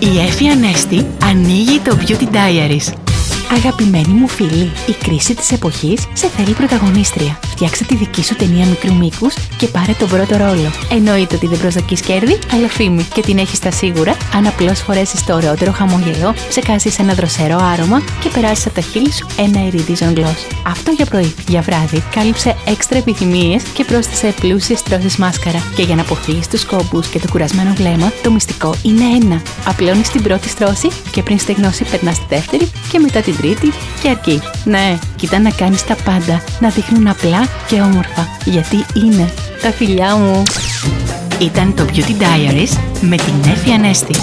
Η Εφη Ανέστη ανοίγει το Beauty Diaries. Αγαπημένη μου φίλη, η κρίση της εποχής σε θέλει πρωταγωνίστρια. Φτιάξε τη δική σου ταινία μικρού μήκους και πάρε τον πρώτο ρόλο. Εννοείται ότι δεν προσδοκείς κέρδη, αλλά φήμη και την έχεις τα σίγουρα αν απλώς φορέσεις το ωραιότερο χαμόγελο, ψεκάσεις ένα δροσερό άρωμα και περάσεις από τα χείλη σου ένα Iridium Gloss. Αυτό για πρωί. Για βράδυ, κάλυψε έξτρα επιθυμίες και πρόσθεσε πλούσιες τρώσεις μάσκαρα. Και για να αποφύγεις τους κόμπους και το κουρασμένο βλέμμα, το μυστικό είναι ένα. Απλώνεις την πρώτη στρώση και πριν στεγνώσει περνάς τη δεύτερη και μετά την τρίτη και αρκεί. Ναι, κοίτα να κάνεις τα πάντα, να δείχνουν απλά και όμορφα. Γιατί είναι τα φιλιά μου. Ήταν το Beauty Diaries με την Εφη Ανέστη.